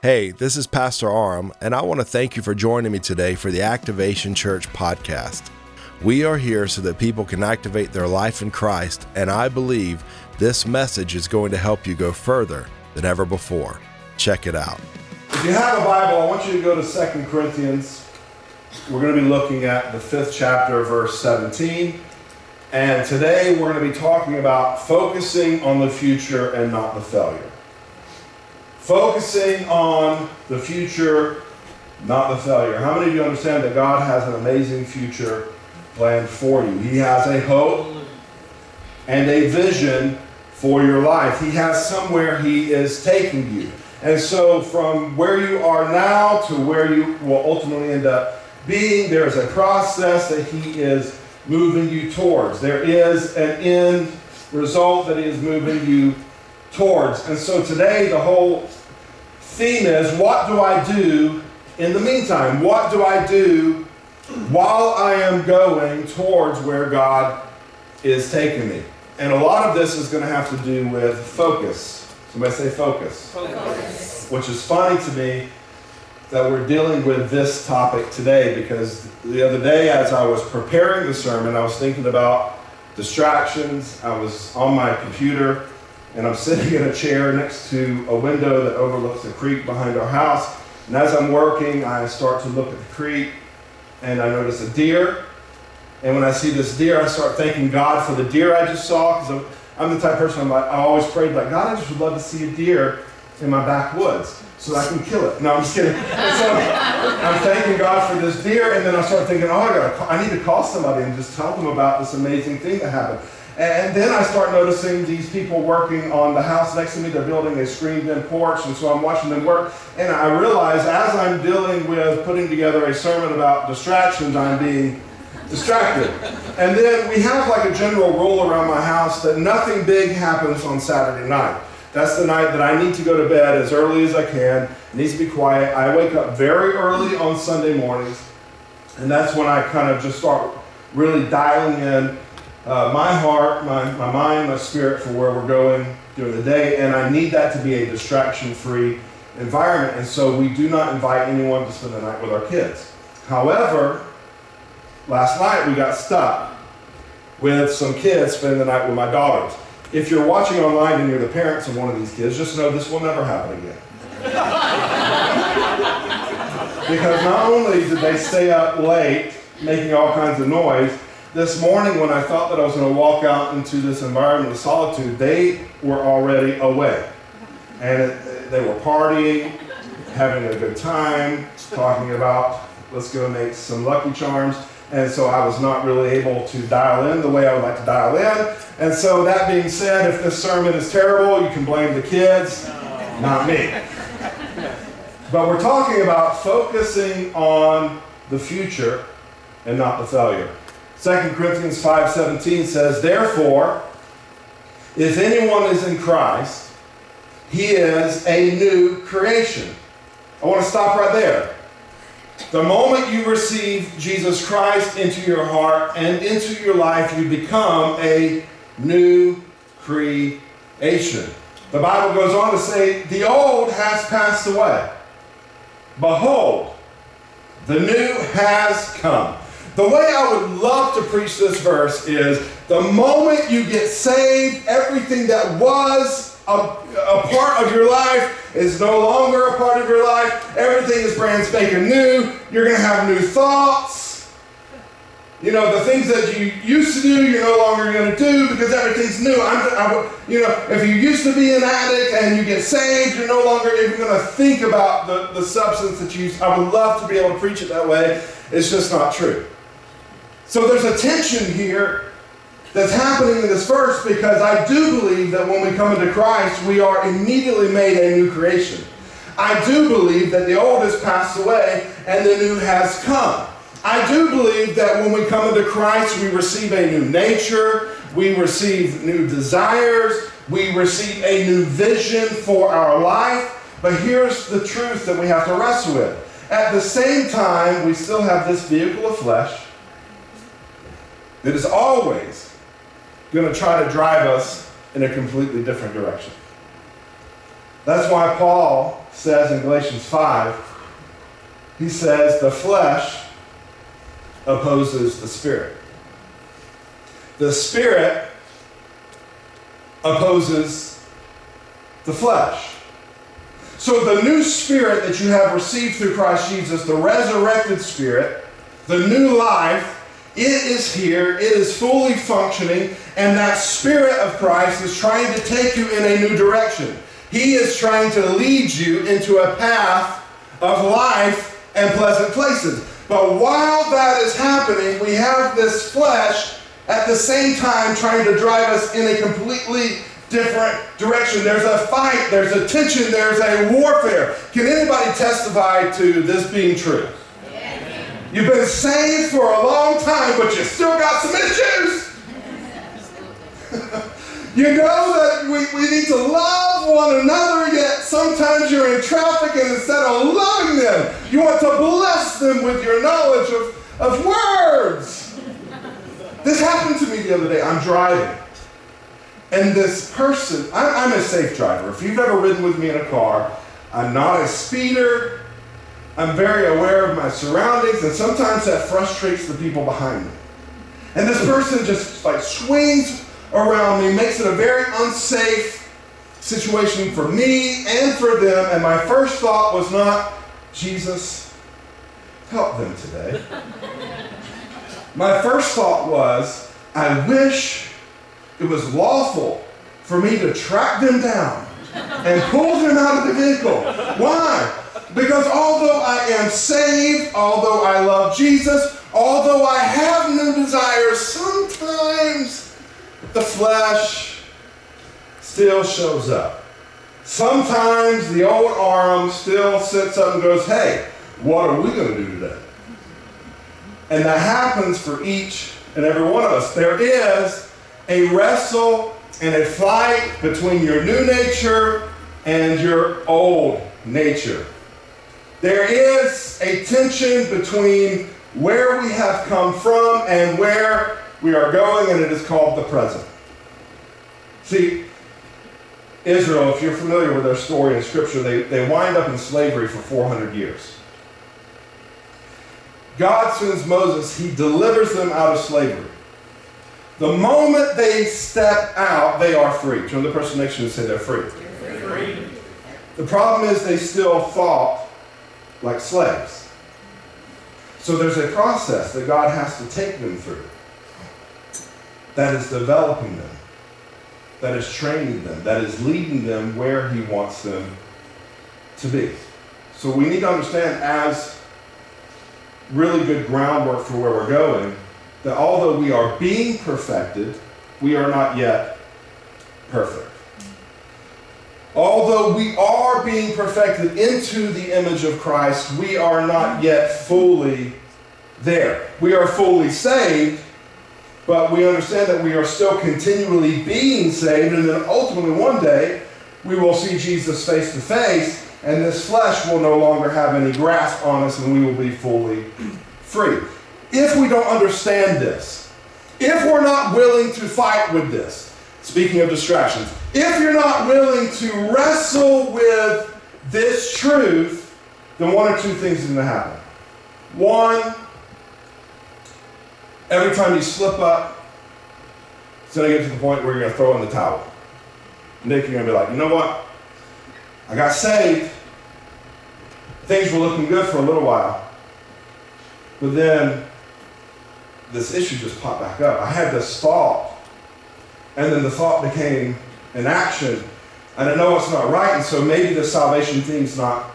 Hey, this is Pastor Aram, and I want to thank you for joining me today for the Activation Church podcast. We are here so that people can activate their life in Christ, and I believe this message is going to help you go further than ever before. Check it out. If you have a Bible, I want you to go to 2 Corinthians. We're going to be looking at the fifth chapter, verse 17. And today we're going to be talking about focusing on the future and not the failure. Focusing on the future, not the failure. How many of you understand that God has an amazing future planned for you? He has a hope and a vision for your life. He has somewhere He is taking you. And so, from where you are now to where you will ultimately end up being, there is a process that He is moving you towards. There is an end result that He is moving you towards. And so, today, the whole theme is what do I do in the meantime? What do I do while I am going towards where God is taking me? And a lot of this is going to have to do with focus. Somebody say focus. Focus. Which is funny to me that we're dealing with this topic today because the other day, as I was preparing the sermon, I was thinking about distractions. I was on my computer and I'm sitting in a chair next to a window that overlooks the creek behind our house. And as I'm working, I start to look at the creek and I notice a deer. And when I see this deer, I start thanking God for the deer I just saw because I'm, I'm, the type of person I'm like, I always prayed like, God, I just would love to see a deer in my backwoods so I can kill it. No, I'm just kidding. so I'm thanking God for this deer, and then I start thinking, oh, I, gotta, I need to call somebody and just tell them about this amazing thing that happened. And then I start noticing these people working on the house next to me. They're building a screened-in porch, and so I'm watching them work. And I realize as I'm dealing with putting together a sermon about distractions, I'm being distracted. And then we have like a general rule around my house that nothing big happens on Saturday night. That's the night that I need to go to bed as early as I can. It needs to be quiet. I wake up very early on Sunday mornings, and that's when I kind of just start really dialing in uh, my heart, my, my mind, my spirit for where we're going during the day, and I need that to be a distraction free environment. And so we do not invite anyone to spend the night with our kids. However, last night we got stuck with some kids spending the night with my daughters. If you're watching online and you're the parents of one of these kids, just know this will never happen again. because not only did they stay up late making all kinds of noise, this morning when I thought that I was going to walk out into this environment of solitude, they were already away. And they were partying, having a good time, talking about let's go make some Lucky Charms. And so I was not really able to dial in the way I would like to dial in. And so that being said, if this sermon is terrible, you can blame the kids, not me. But we're talking about focusing on the future and not the failure. 2 Corinthians 5:17 says, "Therefore, if anyone is in Christ, he is a new creation." I want to stop right there. The moment you receive Jesus Christ into your heart and into your life, you become a new creation. The Bible goes on to say, "The old has passed away. Behold, the new has come." The way I would love to preach this verse is the moment you get saved, everything that was a, a, part of your life is no longer a part of your life. Everything is brand spanking new. You're going to have new thoughts. You know, the things that you used to do, you're no longer going to do because everything's new. I'm, I, you know, if you used to be an addict and you get saved, you're no longer even going to think about the, the substance that you used. I would love to be able to preach it that way. It's just not true. So there's a tension here that's happening in this verse because I do believe that when we come into Christ, we are immediately made a new creation. I do believe that the old has passed away and the new has come. I do believe that when we come into Christ, we receive a new nature, we receive new desires, we receive a new vision for our life. But here's the truth that we have to wrestle with. At the same time, we still have this vehicle of flesh that is always going to try to drive us in a completely different direction. That's why Paul says in Galatians 5, he says, the flesh opposes the spirit. The spirit opposes the flesh. So the new spirit that you have received through Christ Jesus, the resurrected spirit, the new life, it is here, it is fully functioning, and that spirit of Christ is trying to take you in a new direction. He is trying to lead you into a path of life and pleasant places. But while that is happening, we have this flesh at the same time trying to drive us in a completely different direction. There's a fight, there's a tension, there's a warfare. Can anybody testify to this being true? You've been saved for a long time, but you still got some issues. you know that we, we need to love one another, yet sometimes you're in traffic and instead of loving them, you want to bless them with your knowledge of, of words. This happened to me the other day. I'm driving. And this person, I'm, I'm a safe driver. If you've ever ridden with me in a car, I'm not a speeder. I'm very aware of my surroundings, and sometimes that frustrates the people behind me. And this person just like swings around me, makes it a very unsafe situation for me and for them. And my first thought was not, Jesus, help them today. my first thought was, I wish it was lawful for me to track them down and pull them out of the vehicle. Why? Because although I am saved, although I love Jesus, although I have new desires, sometimes the flesh still shows up. Sometimes the old Aram still sits up and goes, hey, what are we going to do today? And that happens for each and every one of us. There is a wrestle and a fight between your new nature and your old nature. There is a tension between where we have come from and where we are going, and it is called the present. See, Israel, if you're familiar with their story in Scripture, they, they wind up in slavery for 400 years. God sends Moses, he delivers them out of slavery. The moment they step out, they are free. Turn the person next to you and say they're free. free. The problem is they still thought like slaves. So there's a process that God has to take them through that is developing them, that is training them, that is leading them where He wants them to be. So we need to understand as really good groundwork for where we're going that although we are being perfected, we are not yet perfect. Although we are being perfected into the image of Christ, we are not yet fully there. We are fully saved, but we understand that we are still continually being saved, and then ultimately one day we will see Jesus face to face, and this flesh will no longer have any grasp on us, and we will be fully free. If we don't understand this, if we're not willing to fight with this, speaking of distractions, if you're not willing to wrestle with this truth, then one or two things is going to happen. One, every time you slip up, it's going to get to the point where you're going to throw in the towel. Nick, you're going to be like, you know what? I got saved. Things were looking good for a little while. But then this issue just popped back up. I had this thought, and then the thought became an action, and I know it's not right, and so maybe the salvation thing's not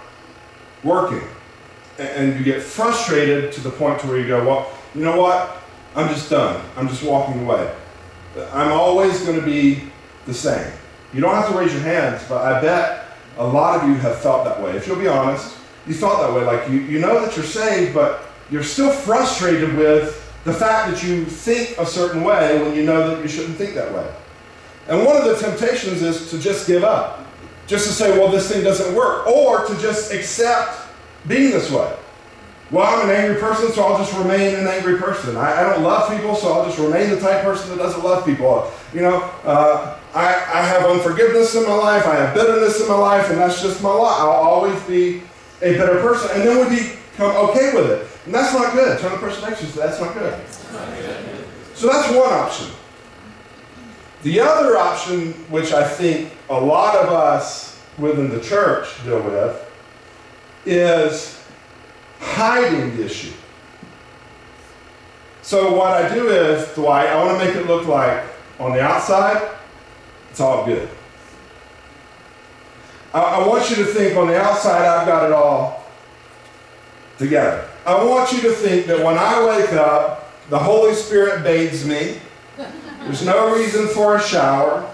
working. And you get frustrated to the point to where you go, well, you know what? I'm just done. I'm just walking away. I'm always going to be the same. You don't have to raise your hands, but I bet a lot of you have felt that way. If you'll be honest, you felt that way. Like you, you know that you're saved, but you're still frustrated with the fact that you think a certain way when you know that you shouldn't think that way. And one of the temptations is to just give up, just to say, well, this thing doesn't work, or to just accept being this way. Well, I'm an angry person, so I'll just remain an angry person. I, I don't love people, so I'll just remain the type person that doesn't love people. You know, uh, I, I have unforgiveness in my life, I have bitterness in my life, and that's just my lot. I'll always be a better person. And then we become okay with it. And that's not good. Turn the person next to you that's not good. So that's one option. The other option, which I think a lot of us within the church deal with, is hiding the issue. So what I do is, Dwight, I want to make it look like on the outside, it's all good. I, I want you to think on the outside, I've got it all together. I want you to think that when I wake up, the Holy Spirit bathes me. There's no reason for a shower.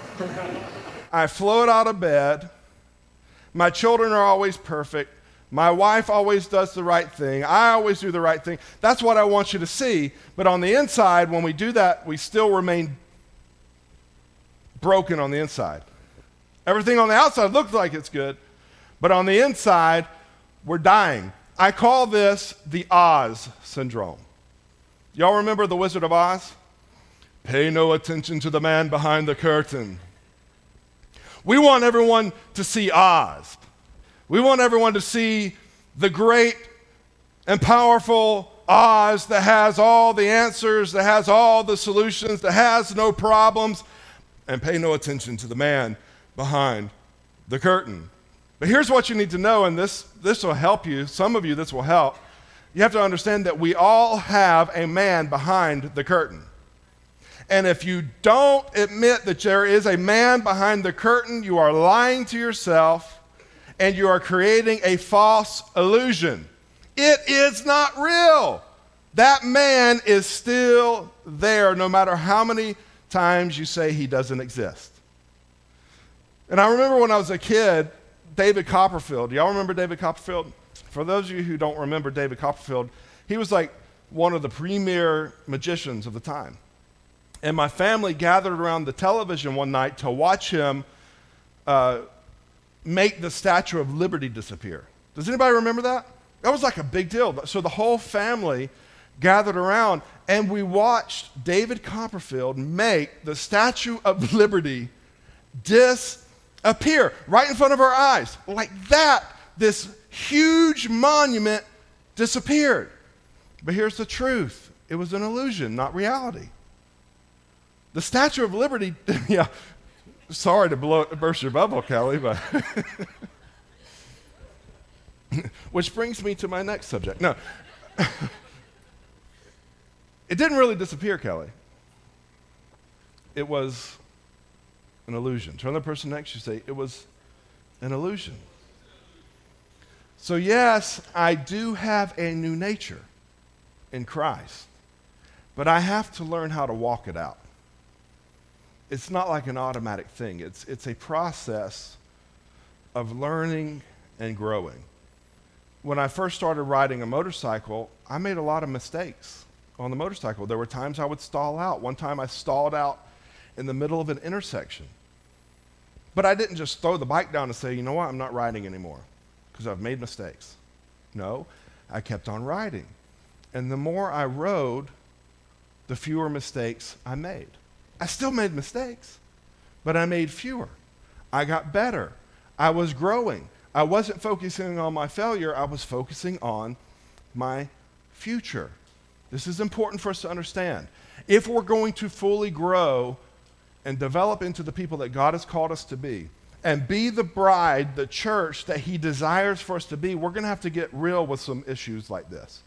I float out of bed. My children are always perfect. My wife always does the right thing. I always do the right thing. That's what I want you to see. But on the inside, when we do that, we still remain broken on the inside. Everything on the outside looks like it's good, but on the inside, we're dying. I call this the Oz syndrome. Y'all remember The Wizard of Oz? Pay no attention to the man behind the curtain. We want everyone to see Oz. We want everyone to see the great and powerful Oz that has all the answers, that has all the solutions, that has no problems, and pay no attention to the man behind the curtain. But here's what you need to know, and this, this will help you. Some of you, this will help. You have to understand that we all have a man behind the curtain. And if you don't admit that there is a man behind the curtain, you are lying to yourself and you are creating a false illusion. It is not real. That man is still there no matter how many times you say he doesn't exist. And I remember when I was a kid, David Copperfield. Y'all remember David Copperfield? For those of you who don't remember David Copperfield, he was like one of the premier magicians of the time. And my family gathered around the television one night to watch him uh, make the Statue of Liberty disappear. Does anybody remember that? That was like a big deal. So the whole family gathered around and we watched David Copperfield make the Statue of Liberty disappear right in front of our eyes. Like that, this huge monument disappeared. But here's the truth it was an illusion, not reality. The Statue of Liberty, yeah, sorry to blow, burst your bubble, Kelly, but. Which brings me to my next subject. No. it didn't really disappear, Kelly. It was an illusion. Turn the person next you say, It was an illusion. So, yes, I do have a new nature in Christ, but I have to learn how to walk it out it's not like an automatic thing, it's, it's a process of learning and growing. When I first started riding a motorcycle, I made a lot of mistakes on the motorcycle. There were times I would stall out. One time I stalled out in the middle of an intersection. But I didn't just throw the bike down and say, you know what, I'm not riding anymore because I've made mistakes. No, I kept on riding. And the more I rode, the fewer mistakes I made. I still made mistakes, but I made fewer. I got better. I was growing. I wasn't focusing on my failure, I was focusing on my future. This is important for us to understand. If we're going to fully grow and develop into the people that God has called us to be, and be the bride, the church that He desires for us to be, we're going to have to get real with some issues like this.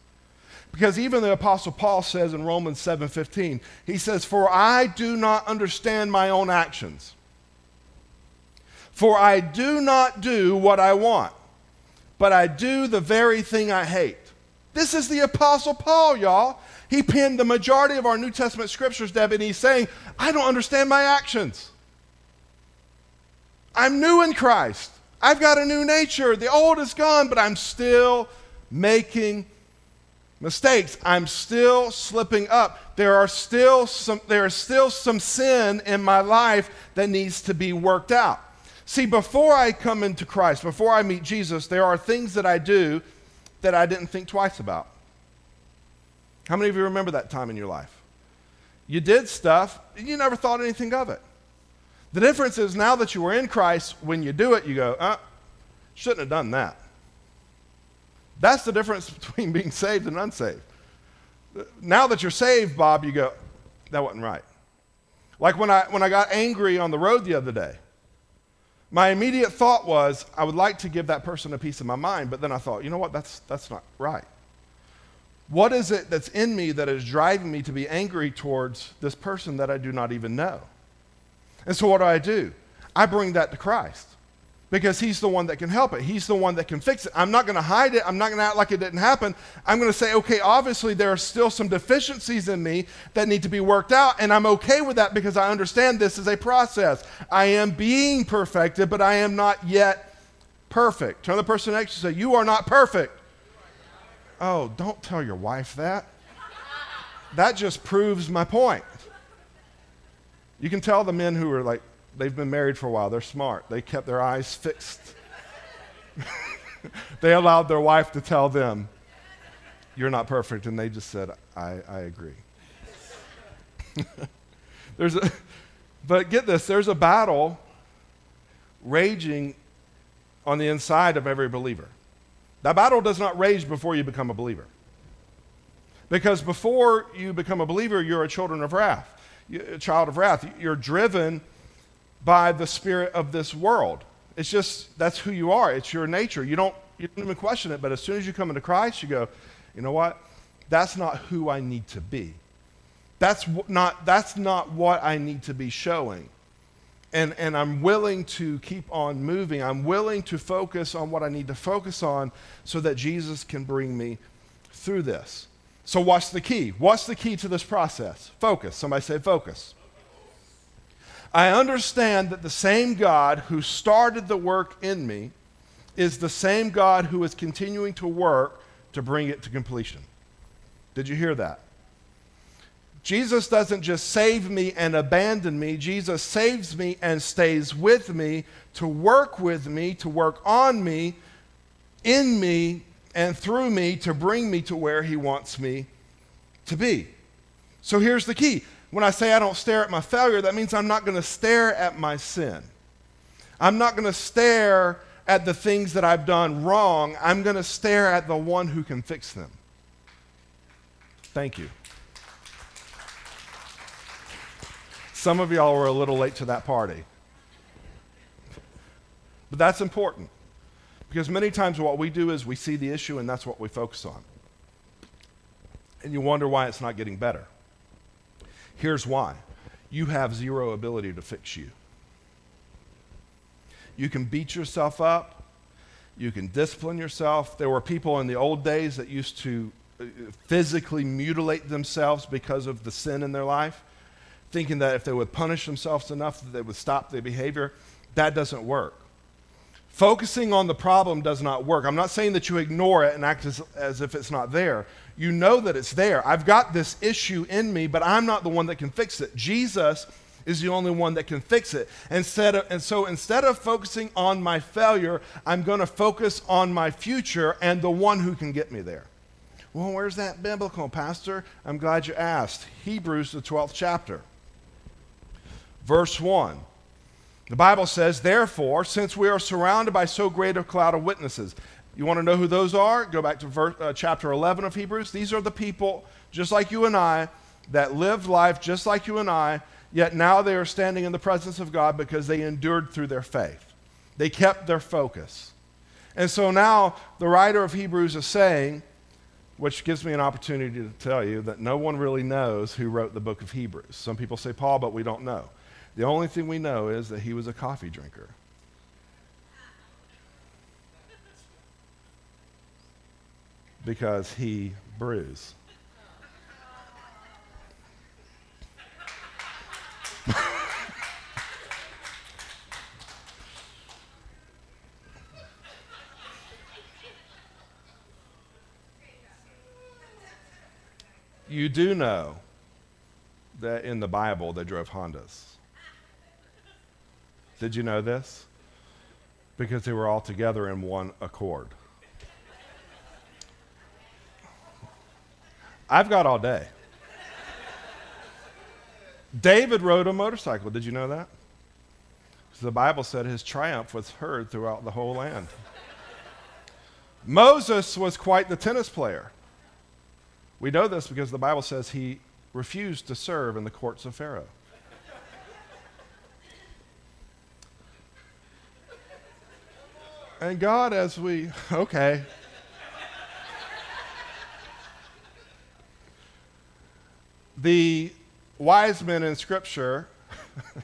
Because even the apostle Paul says in Romans 7:15, he says, "For I do not understand my own actions. For I do not do what I want, but I do the very thing I hate." This is the apostle Paul, y'all. He penned the majority of our New Testament scriptures, Deb, and he's saying, "I don't understand my actions. I'm new in Christ. I've got a new nature. The old is gone, but I'm still making mistakes. I'm still slipping up. There are still some there is still some sin in my life that needs to be worked out. See, before I come into Christ, before I meet Jesus, there are things that I do that I didn't think twice about. How many of you remember that time in your life? You did stuff, and you never thought anything of it. The difference is now that you are in Christ, when you do it, you go, uh, shouldn't have done that. That's the difference between being saved and unsaved. Now that you're saved, Bob, you go, that wasn't right. Like when I, when I got angry on the road the other day, my immediate thought was, I would like to give that person a piece of my mind, but then I thought, you know what, that's, that's not right. What is it that's in me that is driving me to be angry towards this person that I do not even know? And so what do I do? I bring that to Christ because he's the one that can help it. He's the one that can fix it. I'm not going to hide it. I'm not going to act like it didn't happen. I'm going to say, okay, obviously there are still some deficiencies in me that need to be worked out, and I'm okay with that because I understand this is a process. I am being perfected, but I am not yet perfect. Turn the person next to you and say, You are not perfect. Oh, don't tell your wife that. That just proves my point. You can tell the men who are like, they've been married for a while, they're smart. They kept their eyes fixed. they allowed their wife to tell them, You're not perfect. And they just said, I, I agree. there's a, but get this there's a battle raging on the inside of every believer. That battle does not rage before you become a believer. Because before you become a believer, you're a children of wrath, a child of wrath. You're driven by the spirit of this world. It's just that's who you are. It's your nature. You don't you don't even question it. But as soon as you come into Christ, you go, you know what? That's not who I need to be. That's not that's not what I need to be showing. And, and I'm willing to keep on moving. I'm willing to focus on what I need to focus on so that Jesus can bring me through this. So, what's the key? What's the key to this process? Focus. Somebody say focus. I understand that the same God who started the work in me is the same God who is continuing to work to bring it to completion. Did you hear that? Jesus doesn't just save me and abandon me. Jesus saves me and stays with me to work with me, to work on me, in me, and through me to bring me to where he wants me to be. So here's the key when I say I don't stare at my failure, that means I'm not going to stare at my sin. I'm not going to stare at the things that I've done wrong. I'm going to stare at the one who can fix them. Thank you. Some of y'all were a little late to that party. But that's important because many times what we do is we see the issue and that's what we focus on. And you wonder why it's not getting better. Here's why you have zero ability to fix you. You can beat yourself up, you can discipline yourself. There were people in the old days that used to uh, physically mutilate themselves because of the sin in their life, thinking that if they would punish themselves enough that they would stop their behavior. That doesn't work. Focusing on the problem does not work. I'm not saying that you ignore it and act as, as, if it's not there. You know that it's there. I've got this issue in me, but I'm not the one that can fix it. Jesus is the only one that can fix it. Instead of, and so instead of focusing on my failure, I'm going to focus on my future and the one who can get me there. Well, where's that biblical, Pastor? I'm glad you asked. Hebrews, the 12th chapter, verse 1. The Bible says, therefore, since we are surrounded by so great a cloud of witnesses, you want to know who those are? Go back to verse, uh, chapter 11 of Hebrews. These are the people, just like you and I, that lived life just like you and I, yet now they are standing in the presence of God because they endured through their faith. They kept their focus. And so now the writer of Hebrews is saying, which gives me an opportunity to tell you that no one really knows who wrote the book of Hebrews. Some people say Paul, but we don't know. The only thing we know is that he was a coffee drinker. Because he brews. you do know that in the Bible they drove Hondas. Did you know this? Because they were all together in one accord. I've got all day. David rode a motorcycle. Did you know that? the Bible said his triumph was heard throughout the whole land. Moses was quite the tennis player. We know this because the Bible says he refused to serve in the courts of Pharaoh. And God, as we, okay. The wise men in Scripture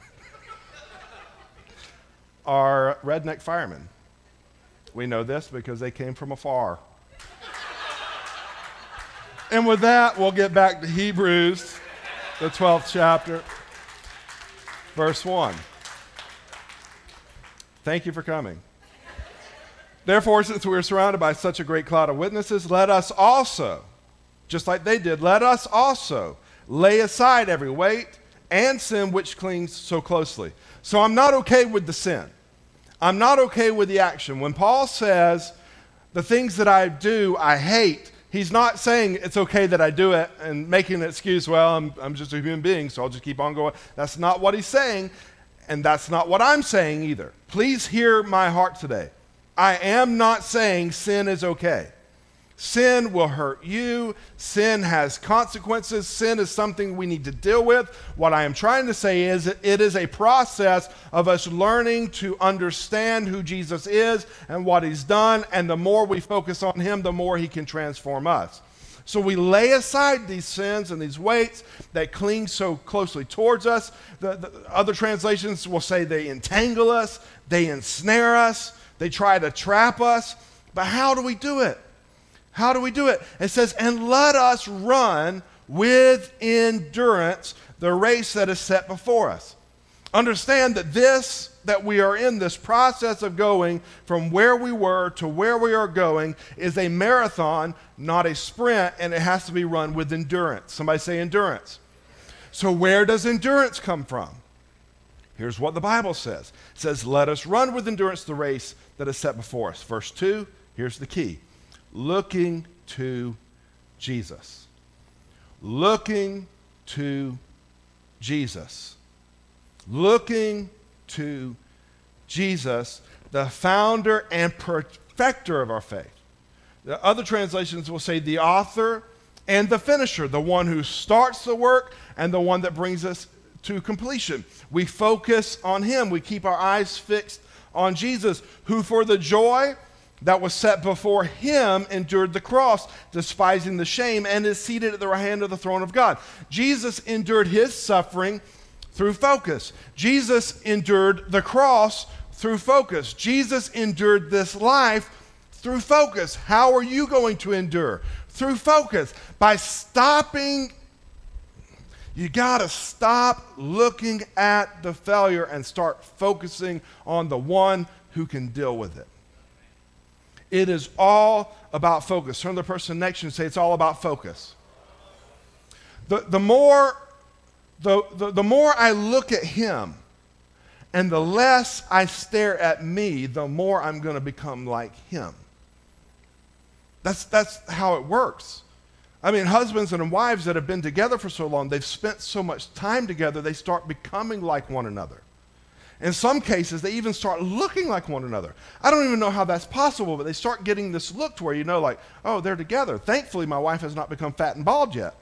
are redneck firemen. We know this because they came from afar. and with that, we'll get back to Hebrews, the 12th chapter, verse 1. Thank you for coming. Therefore, since we are surrounded by such a great cloud of witnesses, let us also, just like they did, let us also lay aside every weight and sin which clings so closely. So I'm not okay with the sin. I'm not okay with the action. When Paul says, the things that I do, I hate, he's not saying it's okay that I do it and making an excuse, well, I'm, I'm just a human being, so I'll just keep on going. That's not what he's saying, and that's not what I'm saying either. Please hear my heart today. I am not saying sin is okay. Sin will hurt you. Sin has consequences. Sin is something we need to deal with. What I am trying to say is it is a process of us learning to understand who Jesus is and what he's done. And the more we focus on him, the more he can transform us. So we lay aside these sins and these weights that cling so closely towards us. The, the other translations will say they entangle us, they ensnare us, they try to trap us. But how do we do it? How do we do it? It says, and let us run with endurance the race that is set before us. Understand that this, that we are in this process of going from where we were to where we are going, is a marathon, not a sprint, and it has to be run with endurance. Somebody say endurance. So, where does endurance come from? Here's what the Bible says it says, Let us run with endurance the race that is set before us. Verse 2, here's the key looking to Jesus. Looking to Jesus. Looking to Jesus, the founder and perfecter of our faith. The other translations will say the author and the finisher, the one who starts the work and the one that brings us to completion. We focus on him. We keep our eyes fixed on Jesus, who for the joy that was set before him endured the cross, despising the shame, and is seated at the right hand of the throne of God. Jesus endured his suffering through focus. Jesus endured the cross through focus. Jesus endured this life through focus. How are you going to endure? Through focus. By stopping, you got to stop looking at the failure and start focusing on the one who can deal with it. It is all about focus. Turn to the person next to you and say, It's all about focus. The, the, more, the, the, the more I look at him and the less I stare at me, the more I'm going to become like him. That's, that's how it works. I mean, husbands and wives that have been together for so long, they've spent so much time together, they start becoming like one another. In some cases, they even start looking like one another. I don't even know how that's possible, but they start getting this look to where you know, like, oh, they're together. Thankfully, my wife has not become fat and bald yet.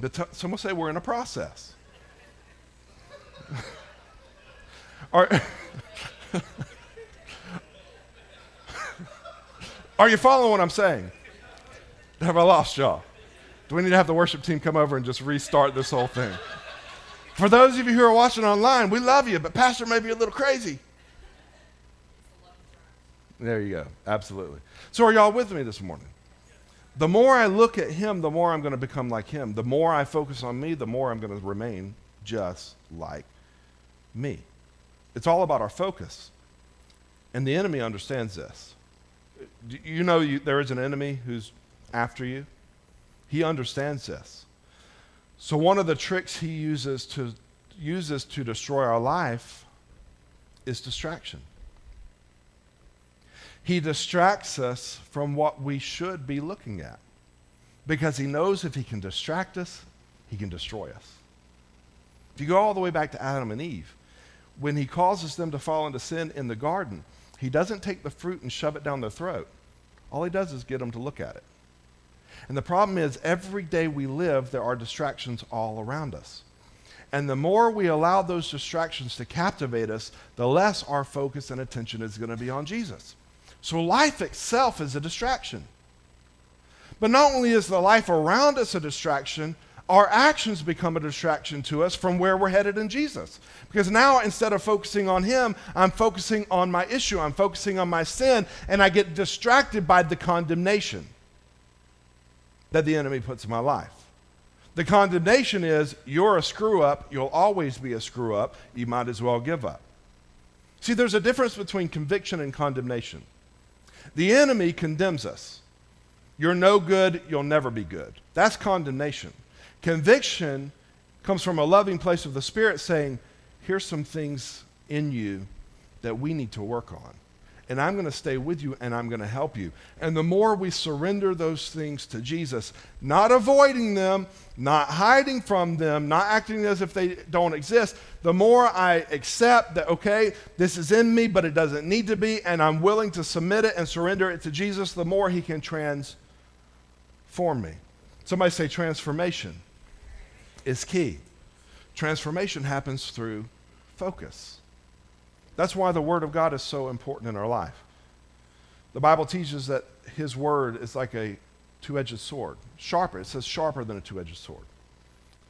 but t- some will say we're in a process. are, are you following what I'm saying? Have I lost y'all? Do we need to have the worship team come over and just restart this whole thing? For those of you who are watching online, we love you, but Pastor may be a little crazy. There you go. Absolutely. So, are y'all with me this morning? The more I look at him, the more I'm going to become like him. The more I focus on me, the more I'm going to remain just like me. It's all about our focus. And the enemy understands this. You know you, there is an enemy who's after you? He understands this. So one of the tricks he uses to uses to destroy our life is distraction. He distracts us from what we should be looking at because he knows if he can distract us, he can destroy us. If you go all the way back to Adam and Eve, when he causes them to fall into sin in the garden, he doesn't take the fruit and shove it down their throat. All he does is get them to look at it. And the problem is, every day we live, there are distractions all around us. And the more we allow those distractions to captivate us, the less our focus and attention is going to be on Jesus. So life itself is a distraction. But not only is the life around us a distraction, our actions become a distraction to us from where we're headed in Jesus. Because now instead of focusing on Him, I'm focusing on my issue, I'm focusing on my sin, and I get distracted by the condemnation that the enemy puts in my life. The condemnation is you're a screw up, you'll always be a screw up, you might as well give up. See, there's a difference between conviction and condemnation. The enemy condemns us. You're no good, you'll never be good. That's condemnation. Conviction comes from a loving place of the Spirit saying, here's some things in you that we need to work on and I'm going to stay with you and I'm going to help you. And the more we surrender those things to Jesus, not avoiding them, not hiding from them, not acting as if they don't exist, the more I accept that, okay, this is in me, but it doesn't need to be, and I'm willing to submit it and surrender it to Jesus, the more He can transform me. Somebody say transformation is key. Transformation happens through focus. That's why the Word of God is so important in our life. The Bible teaches that His Word is like a two edged sword. Sharper, it says sharper than a two edged sword.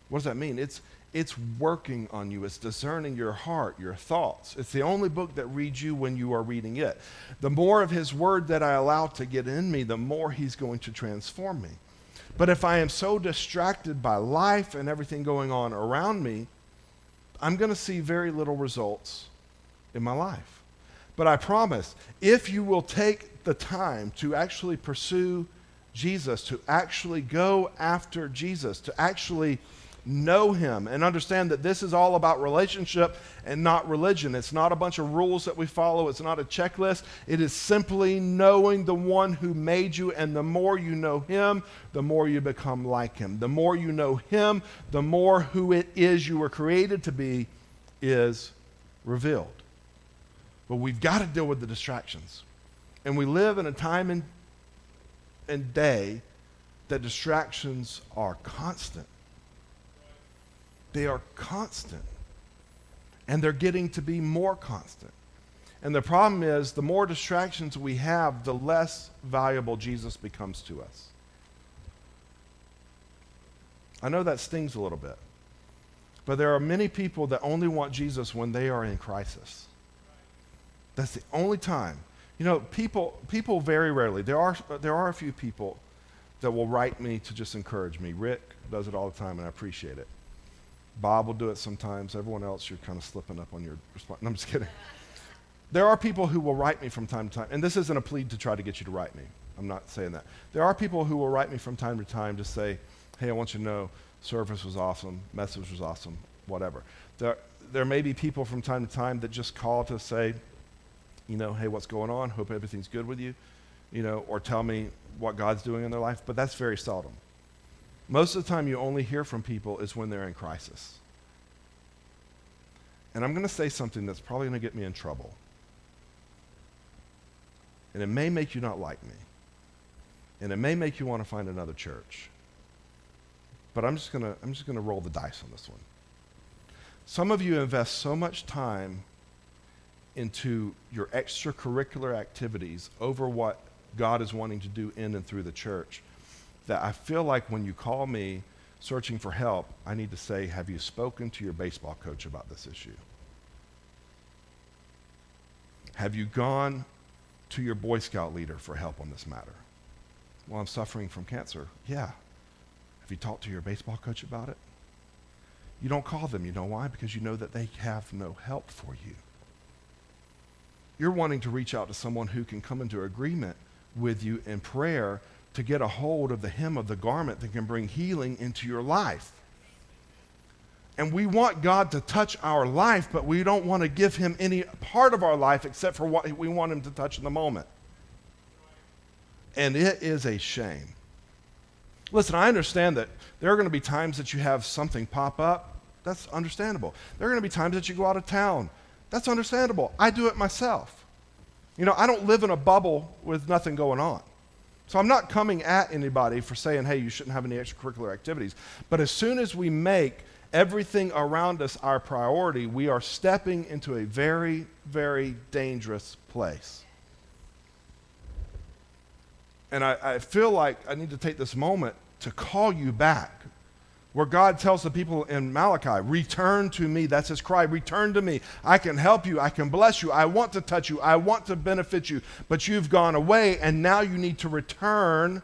What does that mean? It's, it's working on you, it's discerning your heart, your thoughts. It's the only book that reads you when you are reading it. The more of His Word that I allow to get in me, the more He's going to transform me. But if I am so distracted by life and everything going on around me, I'm going to see very little results in my life. But I promise, if you will take the time to actually pursue Jesus, to actually go after Jesus, to actually know him and understand that this is all about relationship and not religion. It's not a bunch of rules that we follow, it's not a checklist. It is simply knowing the one who made you, and the more you know him, the more you become like him. The more you know him, the more who it is you were created to be is revealed. But we've got to deal with the distractions. And we live in a time and, and day that distractions are constant. They are constant. And they're getting to be more constant. And the problem is, the more distractions we have, the less valuable Jesus becomes to us. I know that stings a little bit. But there are many people that only want Jesus when they are in crisis. That's the only time. You know, people, people very rarely, there are, there are a few people that will write me to just encourage me. Rick does it all the time, and I appreciate it. Bob will do it sometimes. Everyone else, you're kind of slipping up on your response. No, I'm just kidding. There are people who will write me from time to time, and this isn't a plea to try to get you to write me. I'm not saying that. There are people who will write me from time to time to say, hey, I want you to know service was awesome, message was awesome, whatever. There, there may be people from time to time that just call to say, you know, hey, what's going on? Hope everything's good with you, you know, or tell me what God's doing in their life, but that's very seldom. Most of the time, you only hear from people is when they're in crisis. And I'm going to say something that's probably going to get me in trouble. And it may make you not like me. And it may make you want to find another church. But I'm just going to I'm just going to roll the dice on this one. Some of you invest so much time into your extracurricular activities over what God is wanting to do in and through the church that I feel like when you call me searching for help, I need to say, Have you spoken to your baseball coach about this issue? Have you gone to your Boy Scout leader for help on this matter? Well, I'm suffering from cancer. Yeah. Have you talked to your baseball coach about it? You don't call them. You know why? Because you know that they have no help for you. You're wanting to reach out to someone who can come into agreement with you in prayer to get a hold of the hem of the garment that can bring healing into your life. And we want God to touch our life, but we don't want to give him any part of our life except for what we want him to touch in the moment. And it is a shame. Listen, I understand that there are going to be times that you have something pop up. That's understandable. There are going to be times that you go out of town That's understandable. I do it myself. You know, I don't live in a bubble with nothing going on. So I'm not coming at anybody for saying, hey, you shouldn't have any extracurricular activities. But as soon as we make everything around us our priority, we are stepping into a very, very dangerous place. And I, I feel like I need to take this moment to call you back where God tells the people in Malachi, Return to me. That's his cry. Return to me. I can help you. I can bless you. I want to touch you. I want to benefit you. But you've gone away, and now you need to return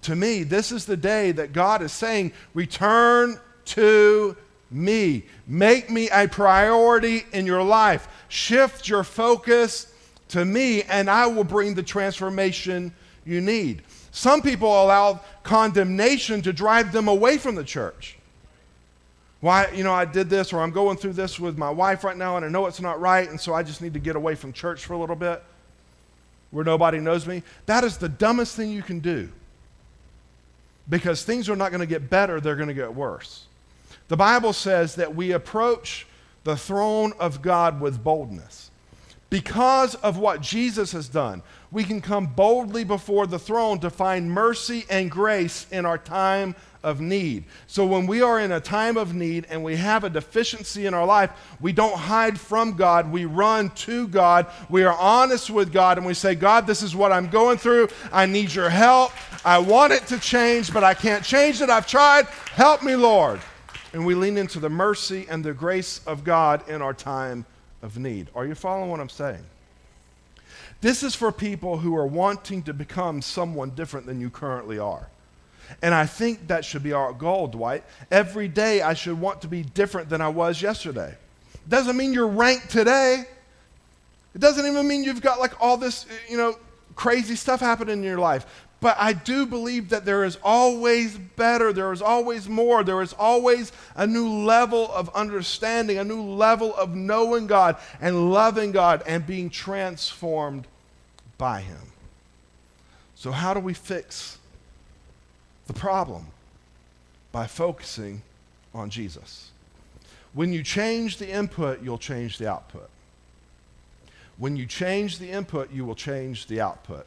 to me. This is the day that God is saying, Return to me. Make me a priority in your life. Shift your focus to me, and I will bring the transformation you need. Some people allow condemnation to drive them away from the church. Why, you know, I did this, or I'm going through this with my wife right now, and I know it's not right, and so I just need to get away from church for a little bit where nobody knows me. That is the dumbest thing you can do because things are not going to get better, they're going to get worse. The Bible says that we approach the throne of God with boldness. Because of what Jesus has done, we can come boldly before the throne to find mercy and grace in our time of need. So when we are in a time of need and we have a deficiency in our life, we don't hide from God. We run to God. We are honest with God and we say, God, this is what I'm going through. I need your help. I want it to change, but I can't change it. I've tried. Help me, Lord. And we lean into the mercy and the grace of God in our time of need. Are you following what I'm saying? This is for people who are wanting to become someone different than you currently are. And I think that should be our goal, Dwight. Every day I should want to be different than I was yesterday. Doesn't mean you're ranked today. It doesn't even mean you've got like all this, you know, crazy stuff happening in your life. But I do believe that there is always better, there is always more, there is always a new level of understanding, a new level of knowing God and loving God and being transformed by Him. So, how do we fix the problem? By focusing on Jesus. When you change the input, you'll change the output. When you change the input, you will change the output.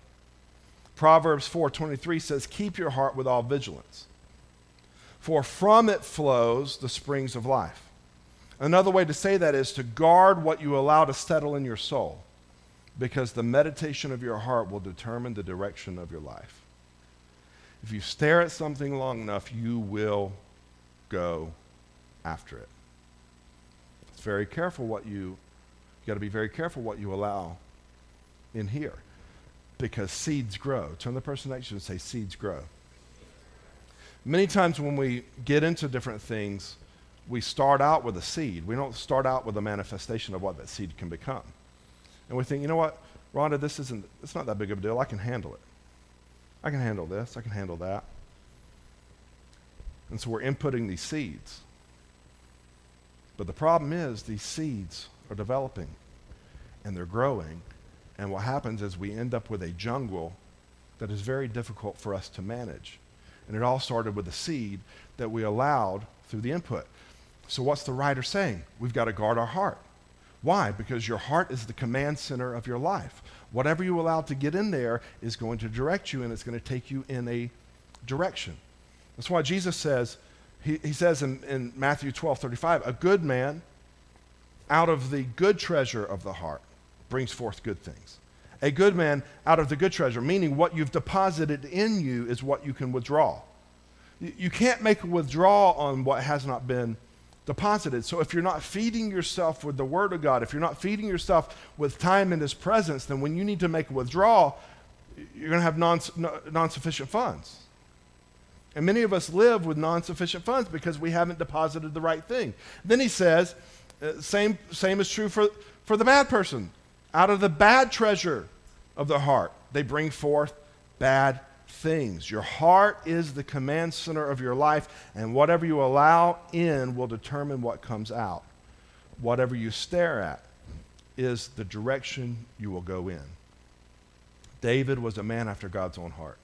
Proverbs 4:23 says, "Keep your heart with all vigilance, for from it flows the springs of life." Another way to say that is to guard what you allow to settle in your soul, because the meditation of your heart will determine the direction of your life. If you stare at something long enough, you will go after it. It's very careful what you you got to be very careful what you allow in here because seeds grow. Turn the person next to you and say, Seeds grow. Many times when we get into different things, we start out with a seed. We don't start out with a manifestation of what that seed can become. And we think, you know what, Rhonda, this isn't, it's not that big of a deal. I can handle it. I can handle this. I can handle that. And so we're inputting these seeds. But the problem is, these seeds are developing and they're growing and what happens is we end up with a jungle that is very difficult for us to manage. And it all started with a seed that we allowed through the input. So, what's the writer saying? We've got to guard our heart. Why? Because your heart is the command center of your life. Whatever you allow to get in there is going to direct you and it's going to take you in a direction. That's why Jesus says, he, he says in, in Matthew 12 35, a good man out of the good treasure of the heart brings forth good things. A good man out of the good treasure, meaning what you've deposited in you is what you can withdraw. You can't make a withdrawal on what has not been deposited. So if you're not feeding yourself with the Word of God, if you're not feeding yourself with time in His presence, then when you need to make a withdrawal, you're going to have non, non-sufficient funds. And many of us live with non-sufficient funds because we haven't deposited the right thing. Then he says, uh, same, same is true for, for the bad person. Out of the bad treasure of the heart, they bring forth bad things. Your heart is the command center of your life, and whatever you allow in will determine what comes out. Whatever you stare at is the direction you will go in. David was a man after God's own heart.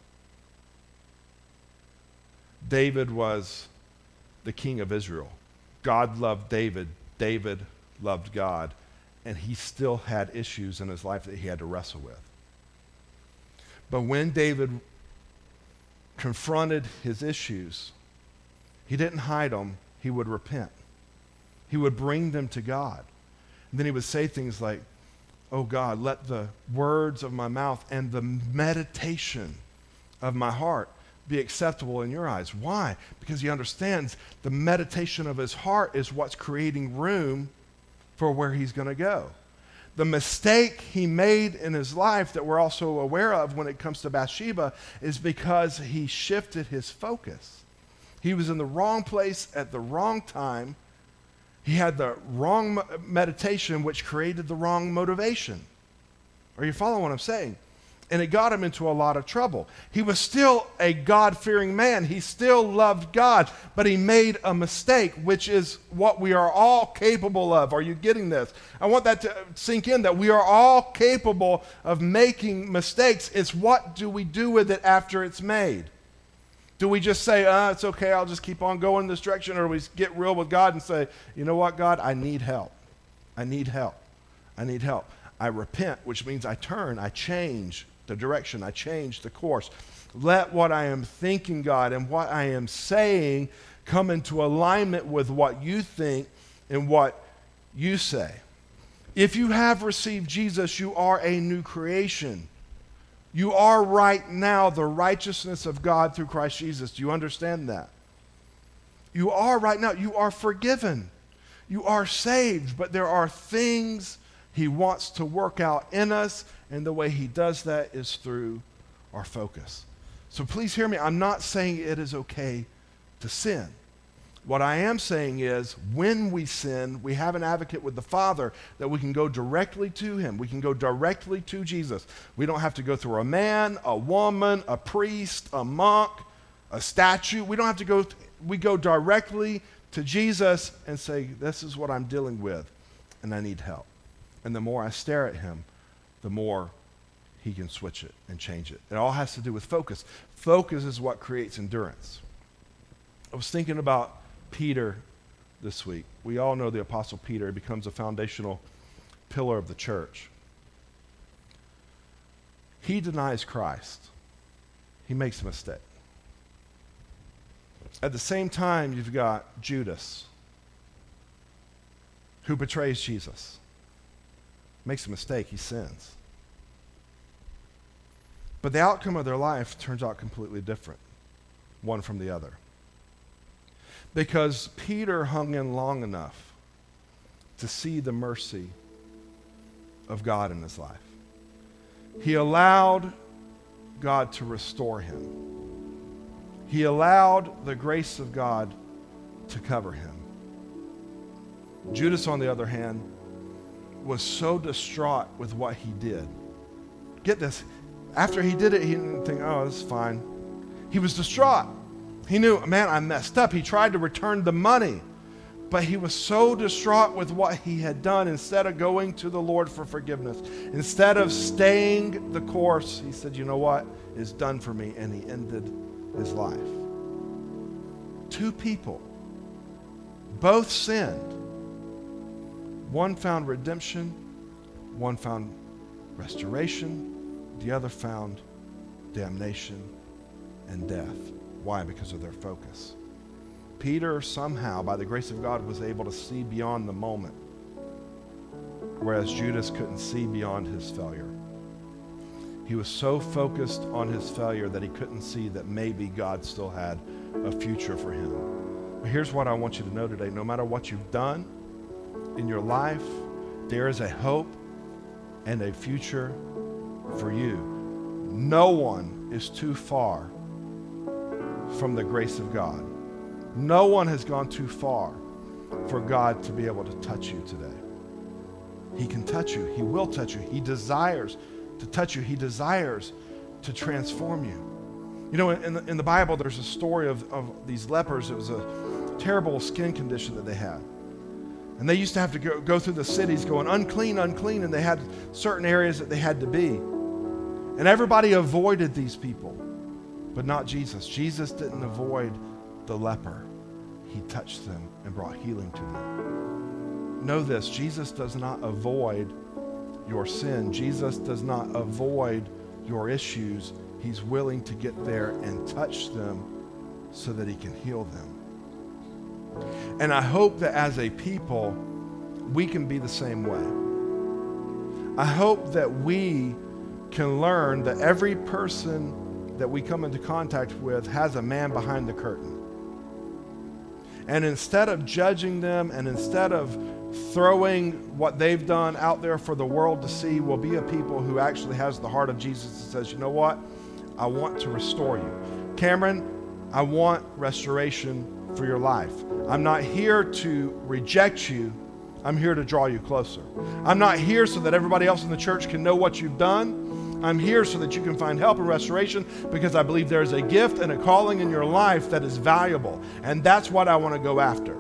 David was the king of Israel. God loved David. David loved God and he still had issues in his life that he had to wrestle with. But when David confronted his issues, he didn't hide them, he would repent. He would bring them to God. And then he would say things like, Oh God, let the words of my mouth and the meditation of my heart be acceptable in your eyes. Why? Because he understands the meditation of his heart is what's creating room for where he's going to go. The mistake he made in his life that we're also aware of when it comes to Bathsheba is because he shifted his focus. He was in the wrong place at the wrong time. He had the wrong meditation, which created the wrong motivation. Are you following what I'm saying? And it got him into a lot of trouble. He was still a God fearing man. He still loved God, but he made a mistake, which is what we are all capable of. Are you getting this? I want that to sink in that we are all capable of making mistakes. It's what do we do with it after it's made? Do we just say, uh, it's okay, I'll just keep on going this direction? Or we get real with God and say, you know what, God, I need help. I need help. I need help. I repent, which means I turn, I change, the direction, I change the course. Let what I am thinking, God, and what I am saying come into alignment with what you think and what you say. If you have received Jesus, you are a new creation. You are right now the righteousness of God through Christ Jesus. Do you understand that? You are right now. You are forgiven. You are saved, but there are things He wants to work out in us and the way he does that is through our focus. So please hear me. I'm not saying it is okay to sin. What I am saying is, when we sin, we have an advocate with the Father that we can go directly to Him. We can go directly to Jesus. We don't have to go through a man, a woman, a priest, a monk, a statue. We don't have to go, th- we go directly to Jesus and say, This is what I'm dealing with, and I need help. And the more I stare at Him, the more he can switch it and change it. It all has to do with focus. Focus is what creates endurance. I was thinking about Peter this week. We all know the Apostle Peter he becomes a foundational pillar of the church. He denies Christ, he makes a mistake. At the same time, you've got Judas, who betrays Jesus makes a mistake, he sins. But the outcome of their life turns out completely different, one from the other. Because Peter hung in long enough to see the mercy of God in his life. He allowed God to restore him. He allowed the grace of God to cover him. Judas, on the other hand, was so distraught with what he did. Get this. After he did it, he didn't think, oh, is fine. He was distraught. He knew, man, I messed up. He tried to return the money. But he was so distraught with what he had done, instead of going to the Lord for forgiveness, instead of staying the course, he said, You know what? It's done for me. And he ended his life. Two people, both sinned one found redemption, one found restoration, the other found damnation and death. Why? Because of their focus. Peter, somehow, by the grace of God, was able to see beyond the moment, whereas Judas couldn't see beyond his failure. He was so focused on his failure that he couldn't see that maybe God still had a future for him. But here's what I want you to know today no matter what you've done, in your life, there is a hope and a future for you. No one is too far from the grace of God. No one has gone too far for God to be able to touch you today. He can touch you. He will touch you. He desires to touch you. He desires to transform you. You know, in the, in the Bible, there's a story of, of these lepers. It was a terrible skin condition that they had. And they used to have to go, go through the cities going unclean, unclean, and they had certain areas that they had to be. And everybody avoided these people, but not Jesus. Jesus didn't avoid the leper, he touched them and brought healing to them. know this Jesus does not avoid your sin, Jesus does not avoid your issues. He's willing to get there and touch them so that He can heal them. And I hope that as a people, we can be the same way. I hope that we can learn that every person that we come into contact with has a man behind the curtain. And instead of judging them and instead of throwing what they've done out there for the world to see, we'll be a people who actually has the heart of Jesus and says, you know what? I want to restore you. Cameron, I want restoration for your life. I'm not here to reject you. I'm here to draw you closer. I'm not here so that everybody else in the church can know what you've done. I'm here so that you can find help and restoration because I believe there's a gift and a calling in your life that is valuable. And that's what I want to go after.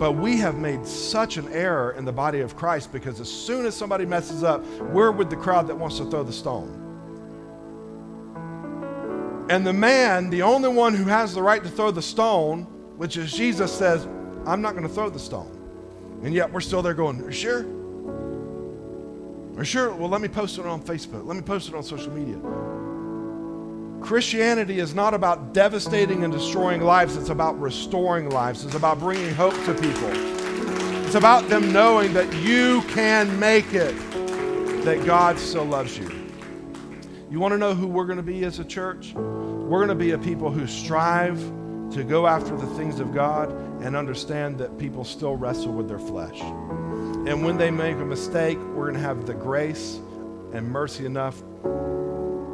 But we have made such an error in the body of Christ because as soon as somebody messes up, we're with the crowd that wants to throw the stone. And the man, the only one who has the right to throw the stone, which is Jesus, says, I'm not going to throw the stone. And yet we're still there going, Are sure? Are sure? Well, let me post it on Facebook. Let me post it on social media. Christianity is not about devastating and destroying lives, it's about restoring lives. It's about bringing hope to people. It's about them knowing that you can make it, that God still loves you. You want to know who we're going to be as a church? We're going to be a people who strive to go after the things of God and understand that people still wrestle with their flesh. And when they make a mistake, we're going to have the grace and mercy enough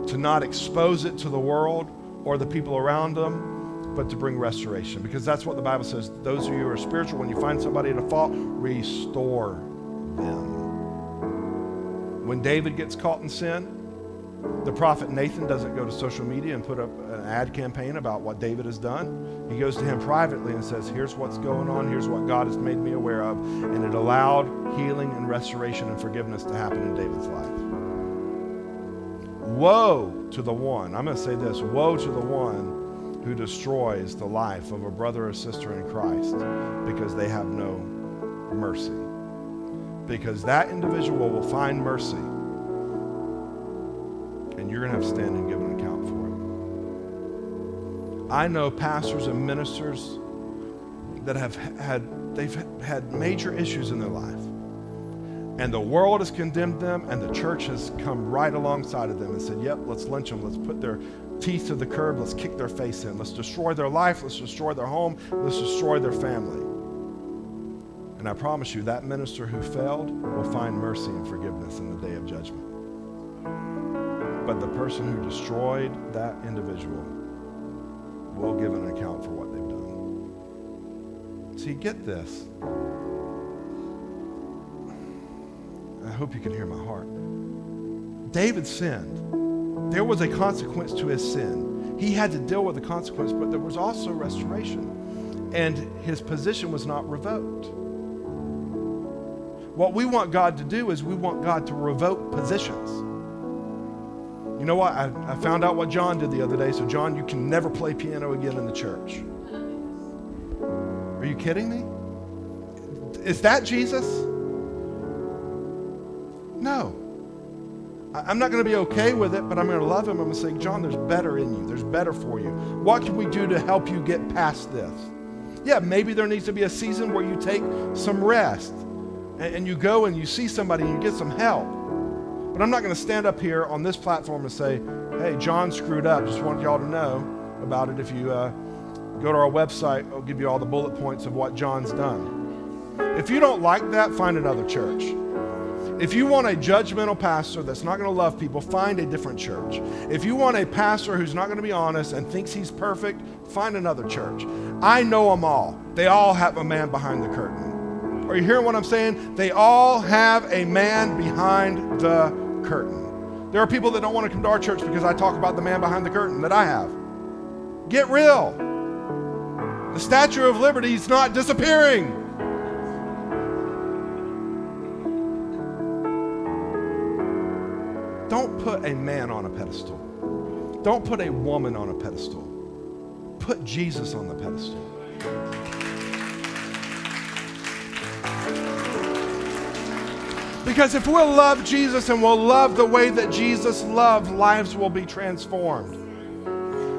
to not expose it to the world or the people around them, but to bring restoration. Because that's what the Bible says. Those of you who are spiritual, when you find somebody at a fault, restore them. When David gets caught in sin, the prophet Nathan doesn't go to social media and put up an ad campaign about what David has done. He goes to him privately and says, Here's what's going on. Here's what God has made me aware of. And it allowed healing and restoration and forgiveness to happen in David's life. Woe to the one, I'm going to say this woe to the one who destroys the life of a brother or sister in Christ because they have no mercy. Because that individual will find mercy and you're going to have to stand and give an account for it. I know pastors and ministers that have had they've had major issues in their life. And the world has condemned them, and the church has come right alongside of them and said, Yep, let's lynch them. Let's put their teeth to the curb. Let's kick their face in. Let's destroy their life. Let's destroy their home. Let's destroy their family. And I promise you, that minister who failed will find mercy and forgiveness in the day of judgment. But the person who destroyed that individual will give an account for what they've done. See, get this. I hope you can hear my heart. David sinned. There was a consequence to his sin. He had to deal with the consequence, but there was also restoration. And his position was not revoked. What we want God to do is we want God to revoke positions. You know what? I, I found out what John did the other day. So, John, you can never play piano again in the church. Are you kidding me? Is that Jesus? No. I'm not going to be okay with it, but I'm going to love him. I'm going to say, John, there's better in you. There's better for you. What can we do to help you get past this? Yeah, maybe there needs to be a season where you take some rest and, and you go and you see somebody and you get some help. But I'm not going to stand up here on this platform and say, hey, John screwed up. Just want y'all to know about it. If you uh, go to our website, I'll give you all the bullet points of what John's done. If you don't like that, find another church. If you want a judgmental pastor that's not going to love people, find a different church. If you want a pastor who's not going to be honest and thinks he's perfect, find another church. I know them all. They all have a man behind the curtain. Are you hearing what I'm saying? They all have a man behind the curtain. There are people that don't want to come to our church because I talk about the man behind the curtain that I have. Get real. The Statue of Liberty is not disappearing. Don't put a man on a pedestal. Don't put a woman on a pedestal. Put Jesus on the pedestal. Because if we'll love Jesus and we'll love the way that Jesus loved, lives will be transformed.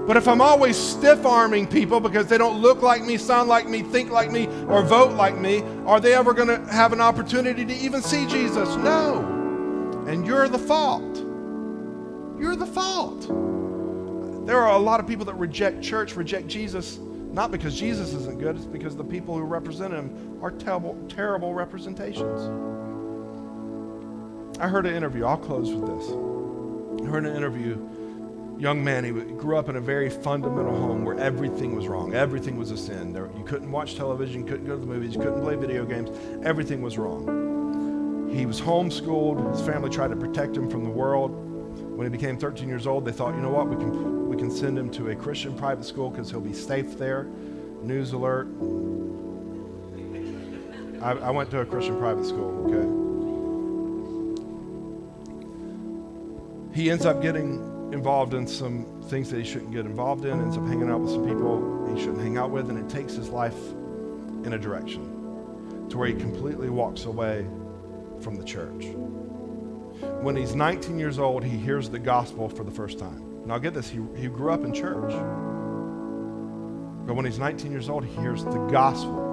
But if I'm always stiff arming people because they don't look like me, sound like me, think like me, or vote like me, are they ever going to have an opportunity to even see Jesus? No. And you're the fault. You're the fault. There are a lot of people that reject church, reject Jesus, not because Jesus isn't good, it's because the people who represent him are terrible, terrible representations. I heard an interview, I'll close with this. I heard an interview young man. He grew up in a very fundamental home where everything was wrong. Everything was a sin. There, you couldn't watch television, couldn't go to the movies, couldn't play video games. Everything was wrong. He was homeschooled. His family tried to protect him from the world. When he became 13 years old, they thought, you know what, we can, we can send him to a Christian private school because he'll be safe there. News alert. I, I went to a Christian private school, okay? He ends up getting involved in some things that he shouldn't get involved in, ends up hanging out with some people he shouldn't hang out with, and it takes his life in a direction to where he completely walks away from the church. When he's 19 years old, he hears the gospel for the first time. Now, get this, he, he grew up in church. But when he's 19 years old, he hears the gospel,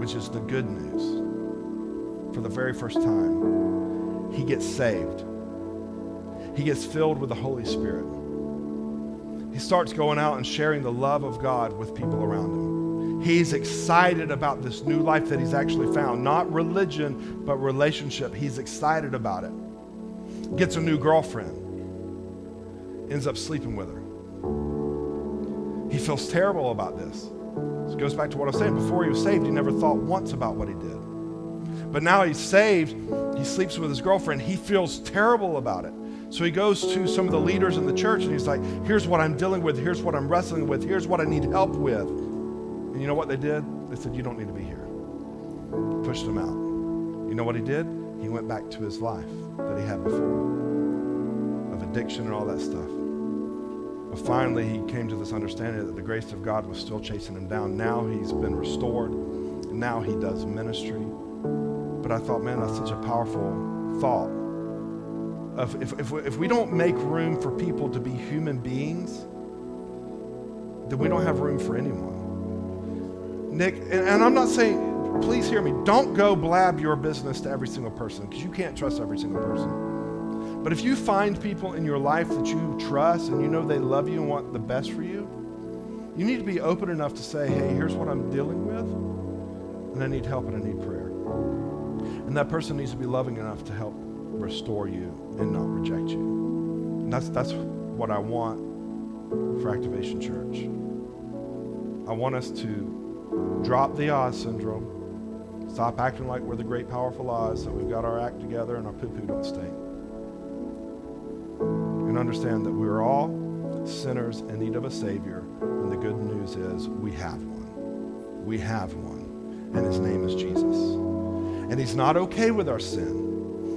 which is the good news, for the very first time. He gets saved he gets filled with the Holy Spirit. He starts going out and sharing the love of God with people around him. He's excited about this new life that he's actually found. Not religion, but relationship. He's excited about it. Gets a new girlfriend, ends up sleeping with her. He feels terrible about this. It goes back to what I was saying. Before he was saved, he never thought once about what he did. But now he's saved, he sleeps with his girlfriend. He feels terrible about it. So he goes to some of the leaders in the church and he's like, here's what I'm dealing with, here's what I'm wrestling with, here's what I need help with. And you know what they did? They said, You don't need to be here. Pushed him out. You know what he did? He went back to his life that he had before of addiction and all that stuff. But finally, he came to this understanding that the grace of God was still chasing him down. Now he's been restored, now he does ministry. But I thought, man, that's such a powerful thought of if, if, we, if we don't make room for people to be human beings, then we don't have room for anyone. Nick, and, and I'm not saying, please hear me, don't go blab your business to every single person because you can't trust every single person. But if you find people in your life that you trust and you know they love you and want the best for you, you need to be open enough to say, hey, here's what I'm dealing with, and I need help and I need prayer. And that person needs to be loving enough to help restore you and not reject you. And that's, that's what I want for Activation Church. I want us to drop the Oz syndrome, stop acting like we're the great, powerful Oz, that we've got our act together and our poo poo don't stink. And understand that we're all sinners in need of a Savior. And the good news is we have one. We have one. And his name is Jesus. And he's not okay with our sin.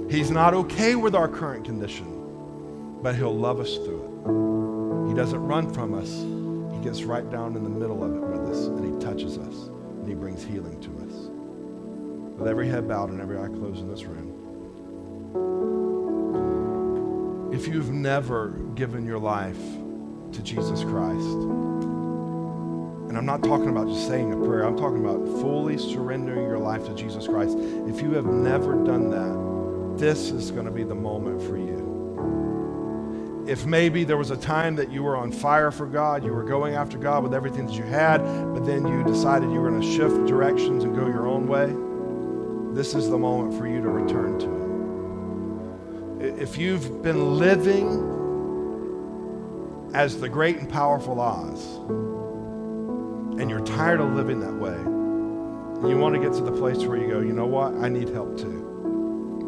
He's not okay with our current condition, but He'll love us through it. He doesn't run from us, He gets right down in the middle of it with us, and He touches us, and He brings healing to us. With every head bowed and every eye closed in this room, if you've never given your life to Jesus Christ, and I'm not talking about just saying a prayer, I'm talking about fully surrendering your life to Jesus Christ. If you have never done that, this is going to be the moment for you. If maybe there was a time that you were on fire for God, you were going after God with everything that you had, but then you decided you were going to shift directions and go your own way, this is the moment for you to return to Him. If you've been living as the great and powerful Oz, and you're tired of living that way, you want to get to the place where you go, you know what? I need help too.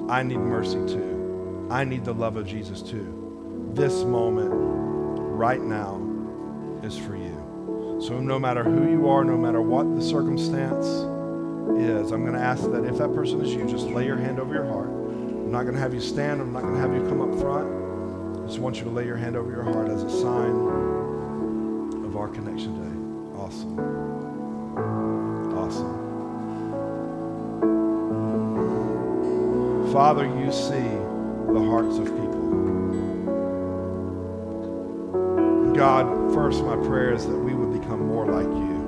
I need mercy too. I need the love of Jesus too. This moment, right now, is for you. So, no matter who you are, no matter what the circumstance is, I'm going to ask that if that person is you, just lay your hand over your heart. I'm not going to have you stand, I'm not going to have you come up front. I just want you to lay your hand over your heart as a sign of our connection today. Awesome. Father, you see the hearts of people. God, first, my prayer is that we would become more like you.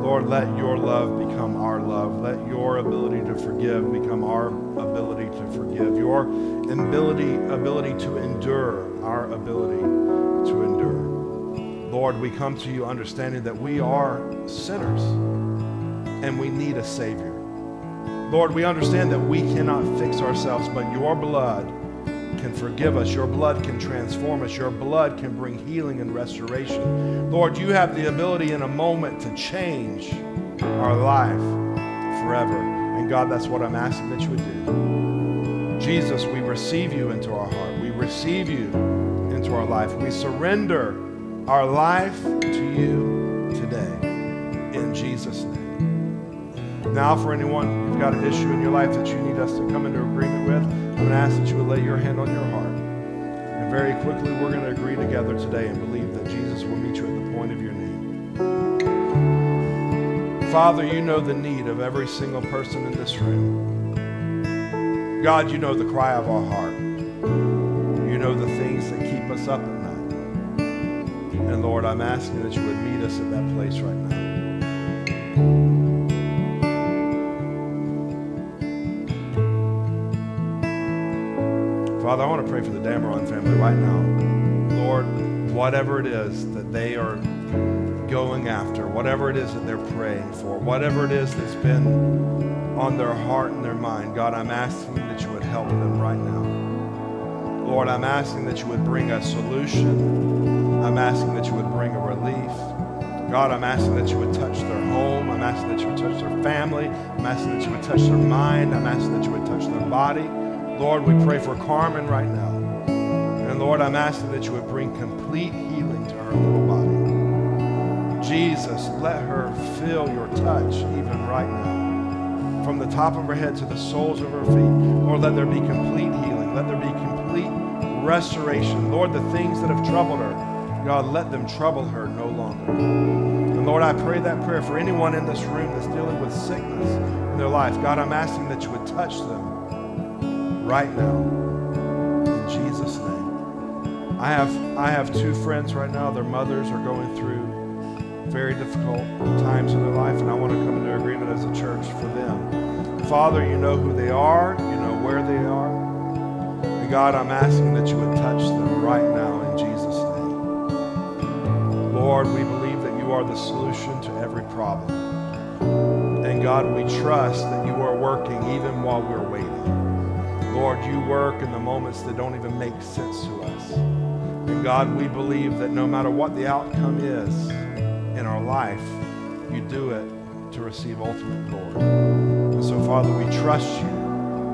Lord, let your love become our love. Let your ability to forgive become our ability to forgive. Your ability, ability to endure, our ability to endure. Lord, we come to you understanding that we are sinners and we need a Savior. Lord, we understand that we cannot fix ourselves, but your blood can forgive us. Your blood can transform us. Your blood can bring healing and restoration. Lord, you have the ability in a moment to change our life forever. And God, that's what I'm asking that you would do. Jesus, we receive you into our heart. We receive you into our life. We surrender our life to you Now, for anyone who's got an issue in your life that you need us to come into agreement with, I'm going to ask that you would lay your hand on your heart. And very quickly, we're going to agree together today and believe that Jesus will meet you at the point of your need. Father, you know the need of every single person in this room. God, you know the cry of our heart. You know the things that keep us up at night. And Lord, I'm asking that you would meet us at that place right now. Father, I want to pray for the Dameron family right now. Lord, whatever it is that they are going after, whatever it is that they're praying for, whatever it is that's been on their heart and their mind, God, I'm asking that you would help them right now. Lord, I'm asking that you would bring a solution. I'm asking that you would bring a relief. God, I'm asking that you would touch their home. I'm asking that you would touch their family. I'm asking that you would touch their mind. I'm asking that you would touch their body. Lord, we pray for Carmen right now. And Lord, I'm asking that you would bring complete healing to her little body. Jesus, let her feel your touch even right now. From the top of her head to the soles of her feet. Lord, let there be complete healing. Let there be complete restoration. Lord, the things that have troubled her, God, let them trouble her no longer. And Lord, I pray that prayer for anyone in this room that's dealing with sickness in their life. God, I'm asking that you would touch them right now. In Jesus' name. I have, I have two friends right now. Their mothers are going through very difficult times in their life, and I want to come into agreement as a church for them. Father, you know who they are, you know where they are. And God, I'm asking that you would touch them right now in Jesus' name. Lord, we believe that you are the solution to every problem. And God, we trust that you are working even while we're waiting. Lord, you work in the moments that don't even make sense to us. And God, we believe that no matter what the outcome is in our life, you do it to receive ultimate glory. And so, Father, we trust you.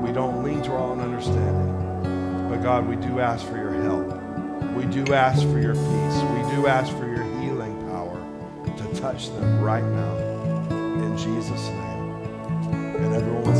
We don't lean to our own understanding. But God, we do ask for your help. We do ask for your peace. We do ask for your healing power to touch them right now. In Jesus' name. And everyone